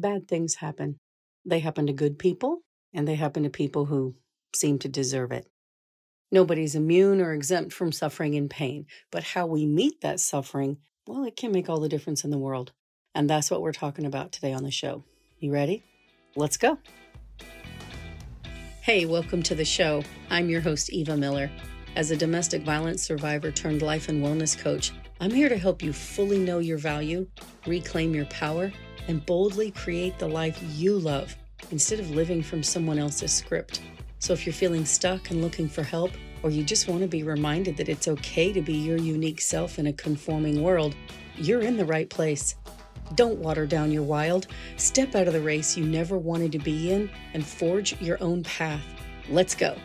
bad things happen. They happen to good people, and they happen to people who seem to deserve it. Nobody's immune or exempt from suffering and pain, but how we meet that suffering, well, it can make all the difference in the world. And that's what we're talking about today on the show. You ready? Let's go. Hey, welcome to the show. I'm your host, Eva Miller. As a domestic violence survivor turned life and wellness coach, I'm here to help you fully know your value, reclaim your power, and boldly create the life you love instead of living from someone else's script. So if you're feeling stuck and looking for help, or you just want to be reminded that it's okay to be your unique self in a conforming world, you're in the right place. Don't water down your wild. Step out of the race you never wanted to be in and forge your own path. Let's go.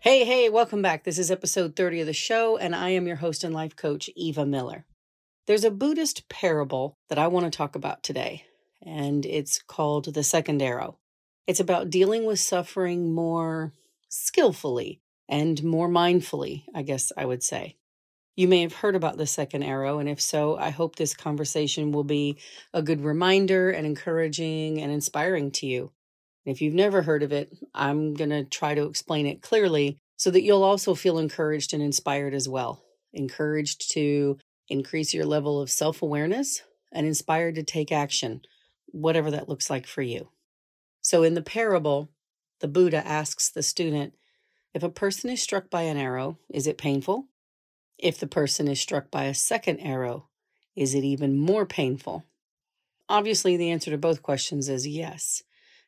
Hey, hey, welcome back. This is episode 30 of the show, and I am your host and life coach, Eva Miller. There's a Buddhist parable that I want to talk about today and it's called The Second Arrow. It's about dealing with suffering more skillfully and more mindfully, I guess I would say. You may have heard about the second arrow, and if so, I hope this conversation will be a good reminder and encouraging and inspiring to you. If you've never heard of it, I'm going to try to explain it clearly so that you'll also feel encouraged and inspired as well. Encouraged to increase your level of self awareness and inspired to take action whatever that looks like for you. So in the parable, the Buddha asks the student if a person is struck by an arrow, is it painful? If the person is struck by a second arrow, is it even more painful? Obviously, the answer to both questions is yes.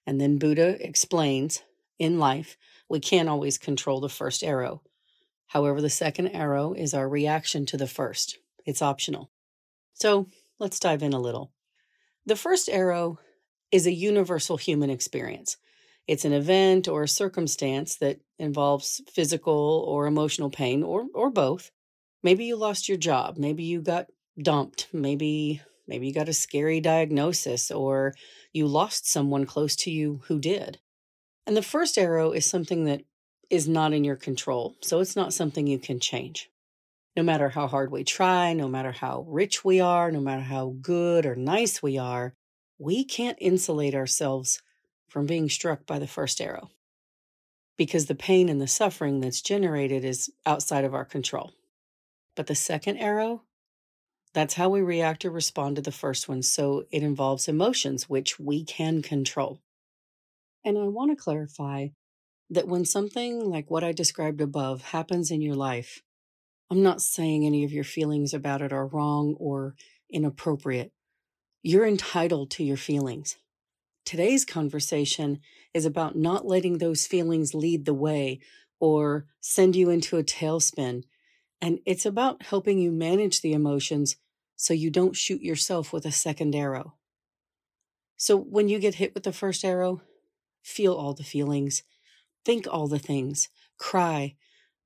And then Buddha explains in life, we can't always control the first arrow. However, the second arrow is our reaction to the first, it's optional. So let's dive in a little. The first arrow is a universal human experience. It's an event or a circumstance that involves physical or emotional pain or or both. Maybe you lost your job, maybe you got dumped, maybe maybe you got a scary diagnosis or you lost someone close to you who did. And the first arrow is something that is not in your control, so it's not something you can change no matter how hard we try, no matter how rich we are, no matter how good or nice we are, we can't insulate ourselves from being struck by the first arrow because the pain and the suffering that's generated is outside of our control. But the second arrow, that's how we react or respond to the first one. So it involves emotions, which we can control. And I want to clarify that when something like what I described above happens in your life, I'm not saying any of your feelings about it are wrong or inappropriate. You're entitled to your feelings. Today's conversation is about not letting those feelings lead the way or send you into a tailspin. And it's about helping you manage the emotions so you don't shoot yourself with a second arrow. So when you get hit with the first arrow, feel all the feelings, think all the things, cry,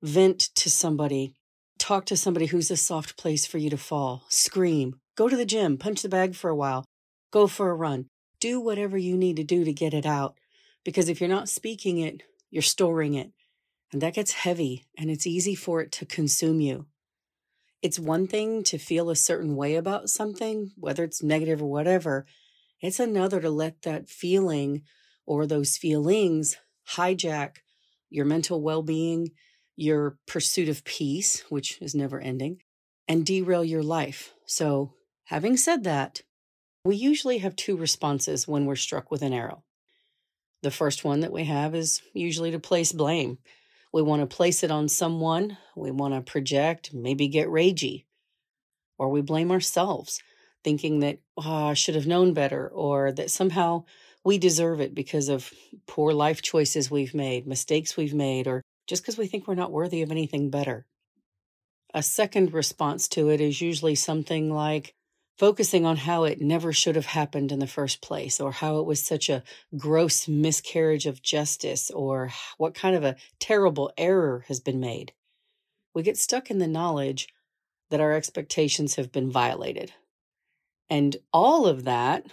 vent to somebody, talk to somebody who's a soft place for you to fall, scream, go to the gym, punch the bag for a while, go for a run, do whatever you need to do to get it out. Because if you're not speaking it, you're storing it. And that gets heavy and it's easy for it to consume you. It's one thing to feel a certain way about something, whether it's negative or whatever. It's another to let that feeling or those feelings hijack your mental well being your pursuit of peace, which is never ending, and derail your life. So, having said that, we usually have two responses when we're struck with an arrow. The first one that we have is usually to place blame. We want to place it on someone, we want to project, maybe get ragey, or we blame ourselves, thinking that, oh, I should have known better, or that somehow we deserve it because of poor life choices we've made, mistakes we've made, or just because we think we're not worthy of anything better. A second response to it is usually something like focusing on how it never should have happened in the first place, or how it was such a gross miscarriage of justice, or what kind of a terrible error has been made. We get stuck in the knowledge that our expectations have been violated. And all of that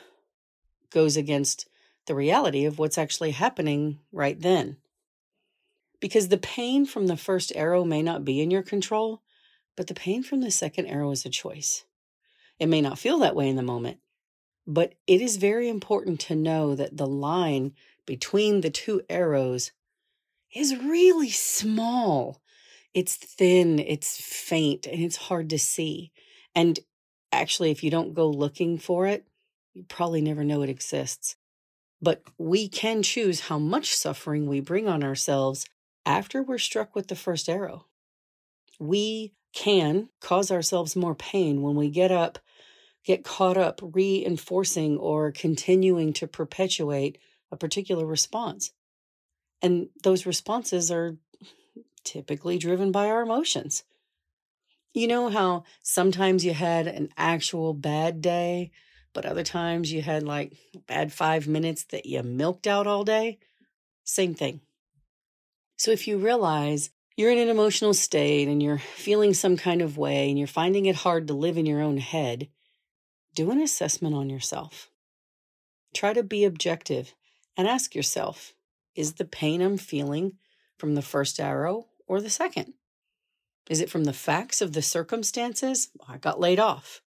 goes against the reality of what's actually happening right then because the pain from the first arrow may not be in your control, but the pain from the second arrow is a choice. It may not feel that way in the moment, but it is very important to know that the line between the two arrows is really small. It's thin, it's faint, and it's hard to see. And actually, if you don't go looking for it, you probably never know it exists. But we can choose how much suffering we bring on ourselves after we're struck with the first arrow. We can cause ourselves more pain when we get up, get caught up reinforcing or continuing to perpetuate a particular response. And those responses are typically driven by our emotions. You know how sometimes you had an actual bad day, but other times you had like bad five minutes that you milked out all day? Same thing. So if you realize you're in an emotional state and you're feeling some kind of way and you're finding it hard to live in your own head, do an assessment on yourself. Try to be objective and ask yourself is the pain I'm feeling from the first arrow or the second? Is it from the facts of the circumstances? I got laid off.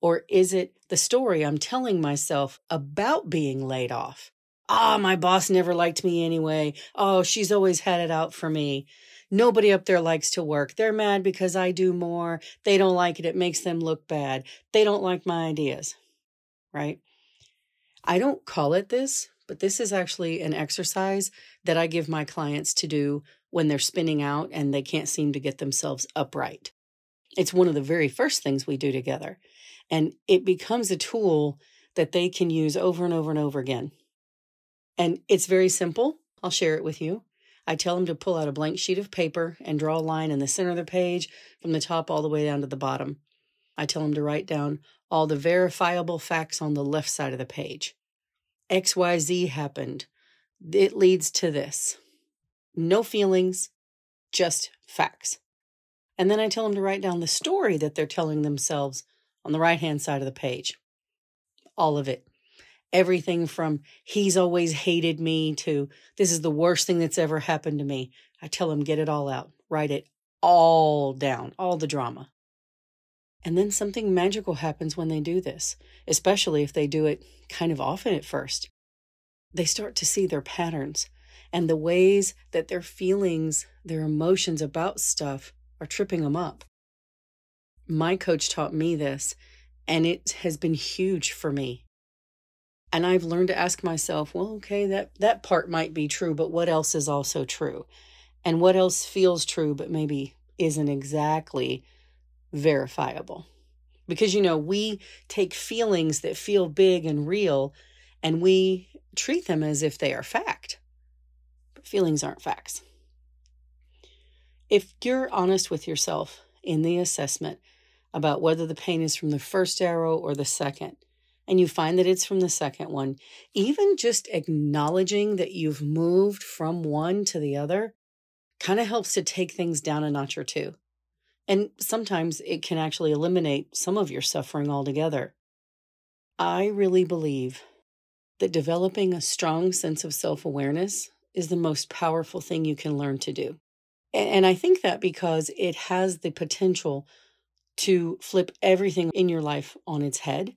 Or is it the story I'm telling myself about being laid off? Ah, oh, my boss never liked me anyway. Oh, she's always had it out for me. Nobody up there likes to work. They're mad because I do more. They don't like it. It makes them look bad. They don't like my ideas. Right? I don't call it this, but this is actually an exercise that I give my clients to do when they're spinning out and they can't seem to get themselves upright. It's one of the very first things we do together. And it becomes a tool that they can use over and over and over again. And it's very simple. I'll share it with you. I tell them to pull out a blank sheet of paper and draw a line in the center of the page from the top all the way down to the bottom. I tell them to write down all the verifiable facts on the left side of the page. XYZ happened. It leads to this. No feelings, just facts. And then I tell them to write down the story that they're telling themselves on the right hand side of the page. All of it. Everything from he's always hated me to this is the worst thing that's ever happened to me. I tell him, get it all out, write it all down, all the drama. And then something magical happens when they do this, especially if they do it kind of often at first. They start to see their patterns and the ways that their feelings, their emotions about stuff are tripping them up my coach taught me this, and it has been huge for me. And I've learned to ask myself, well, okay, that, that part might be true, but what else is also true? And what else feels true, but maybe isn't exactly verifiable? Because, you know, we take feelings that feel big and real and we treat them as if they are fact. But feelings aren't facts. If you're honest with yourself in the assessment, about whether the pain is from the first arrow or the second, and you find that it's from the second one, even just acknowledging that you've moved from one to the other kind of helps to take things down a notch or two. And sometimes it can actually eliminate some of your suffering altogether. I really believe that developing a strong sense of self awareness is the most powerful thing you can learn to do. And I think that because it has the potential to flip everything in your life on its head.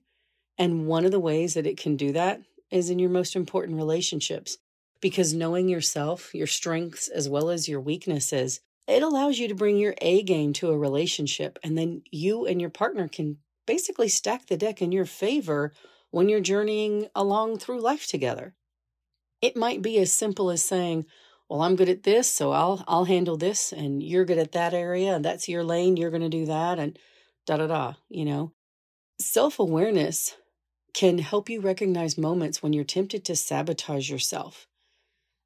And one of the ways that it can do that is in your most important relationships. Because knowing yourself, your strengths, as well as your weaknesses, it allows you to bring your A game to a relationship. And then you and your partner can basically stack the deck in your favor when you're journeying along through life together. It might be as simple as saying, well i'm good at this so i'll i'll handle this and you're good at that area and that's your lane you're going to do that and da da da you know self-awareness can help you recognize moments when you're tempted to sabotage yourself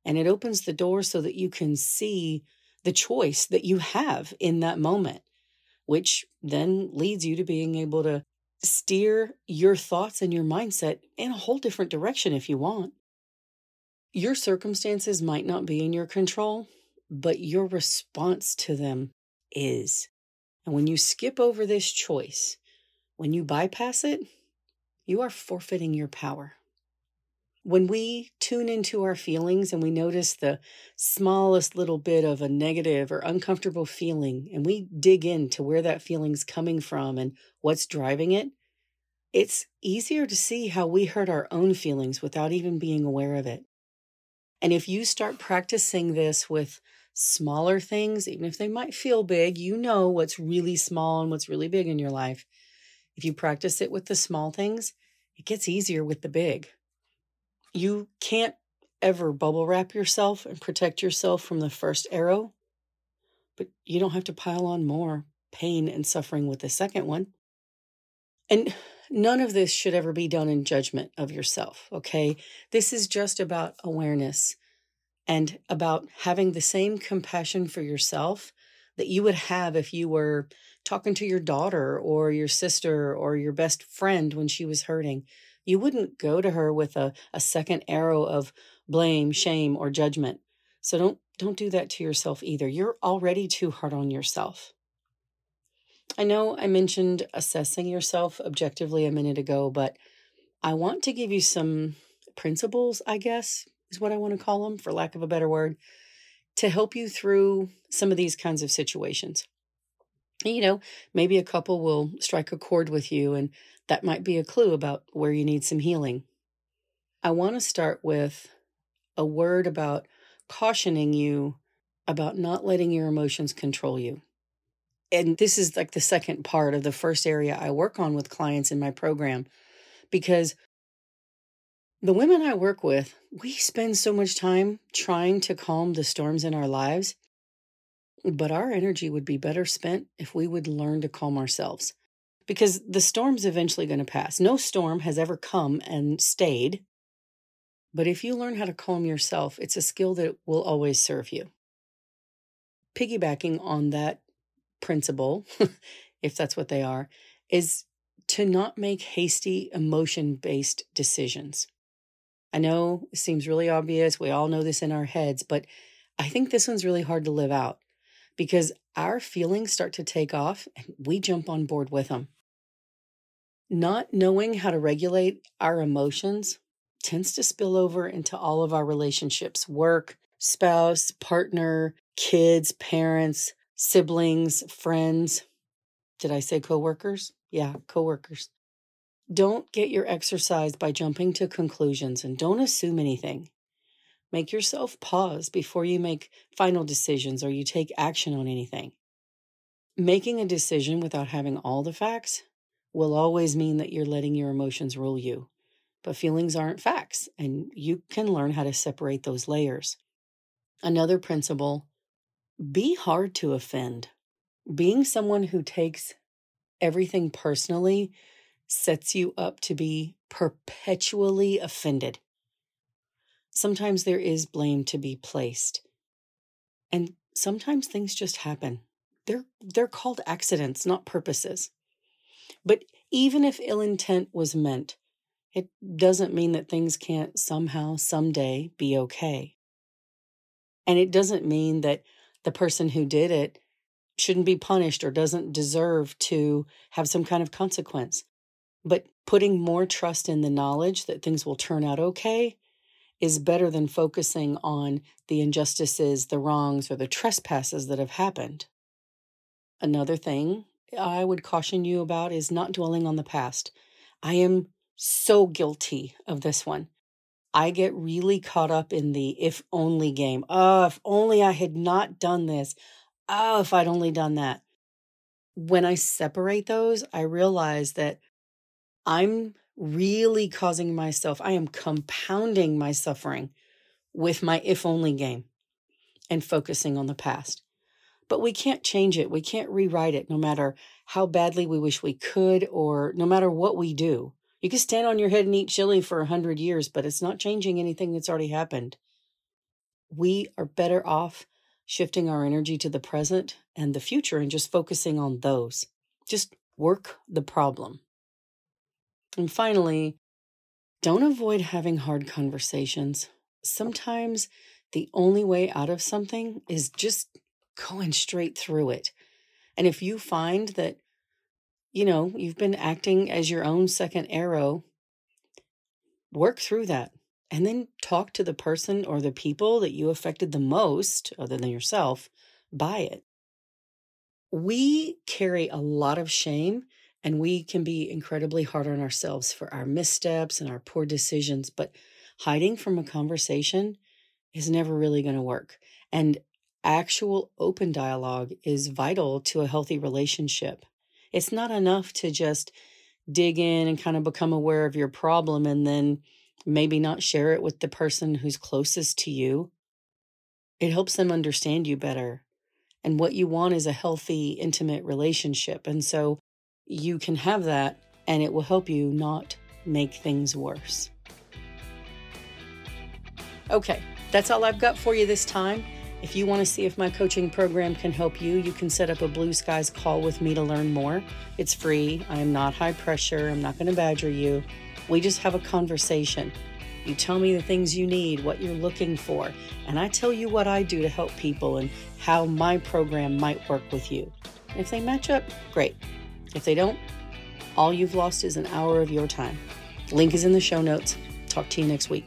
and it opens the door so that you can see the choice that you have in that moment which then leads you to being able to steer your thoughts and your mindset in a whole different direction if you want your circumstances might not be in your control, but your response to them is. And when you skip over this choice, when you bypass it, you are forfeiting your power. When we tune into our feelings and we notice the smallest little bit of a negative or uncomfortable feeling, and we dig into where that feeling's coming from and what's driving it, it's easier to see how we hurt our own feelings without even being aware of it. And if you start practicing this with smaller things, even if they might feel big, you know what's really small and what's really big in your life. If you practice it with the small things, it gets easier with the big. You can't ever bubble wrap yourself and protect yourself from the first arrow, but you don't have to pile on more pain and suffering with the second one. And none of this should ever be done in judgment of yourself, okay? This is just about awareness and about having the same compassion for yourself that you would have if you were talking to your daughter or your sister or your best friend when she was hurting. You wouldn't go to her with a, a second arrow of blame, shame, or judgment. So don't don't do that to yourself either. You're already too hard on yourself. I know I mentioned assessing yourself objectively a minute ago, but I want to give you some principles, I guess, is what I want to call them, for lack of a better word, to help you through some of these kinds of situations. You know, maybe a couple will strike a chord with you, and that might be a clue about where you need some healing. I want to start with a word about cautioning you about not letting your emotions control you and this is like the second part of the first area I work on with clients in my program because the women I work with, we spend so much time trying to calm the storms in our lives, but our energy would be better spent if we would learn to calm ourselves because the storm's eventually going to pass. No storm has ever come and stayed. But if you learn how to calm yourself, it's a skill that will always serve you. Piggybacking on that principle, if that's what they are, is to not make hasty emotion based decisions. I know it seems really obvious. We all know this in our heads, but I think this one's really hard to live out because our feelings start to take off and we jump on board with them. Not knowing how to regulate our emotions tends to spill over into all of our relationships work, spouse, partner, kids, parents, siblings, friends. Did I say coworkers? Yeah, coworkers. Don't get your exercise by jumping to conclusions and don't assume anything. Make yourself pause before you make final decisions or you take action on anything. Making a decision without having all the facts will always mean that you're letting your emotions rule you. But feelings aren't facts, and you can learn how to separate those layers. Another principle be hard to offend. Being someone who takes everything personally sets you up to be perpetually offended. Sometimes there is blame to be placed. And sometimes things just happen. They're they're called accidents, not purposes. But even if ill intent was meant, it doesn't mean that things can't somehow someday be okay. And it doesn't mean that the person who did it shouldn't be punished or doesn't deserve to have some kind of consequence. But putting more trust in the knowledge that things will turn out okay is better than focusing on the injustices, the wrongs, or the trespasses that have happened. Another thing I would caution you about is not dwelling on the past. I am so guilty of this one. I get really caught up in the if only game. Oh, if only I had not done this. Oh, if I'd only done that. When I separate those, I realize that I'm really causing myself, I am compounding my suffering with my if only game and focusing on the past. But we can't change it. We can't rewrite it no matter how badly we wish we could or no matter what we do. You can stand on your head and eat chili for a hundred years, but it's not changing anything that's already happened. We are better off shifting our energy to the present and the future and just focusing on those. Just work the problem. And finally, don't avoid having hard conversations. Sometimes the only way out of something is just going straight through it. And if you find that you know, you've been acting as your own second arrow. Work through that and then talk to the person or the people that you affected the most, other than yourself, by it. We carry a lot of shame And we can be incredibly hard on ourselves for our missteps and our poor decisions, but hiding from a conversation is never really going to work. And actual open dialogue is vital to a healthy relationship. It's not enough to just dig in and kind of become aware of your problem and then maybe not share it with the person who's closest to you. It helps them understand you better. And what you want is a healthy, intimate relationship. And so you can have that, and it will help you not make things worse. Okay, that's all I've got for you this time. If you want to see if my coaching program can help you, you can set up a Blue Skies call with me to learn more. It's free. I am not high pressure. I'm not going to badger you. We just have a conversation. You tell me the things you need, what you're looking for, and I tell you what I do to help people and how my program might work with you. if they match up, great. If they don't, all you've lost is an hour of your time. Link is in the show notes. Talk to you next week.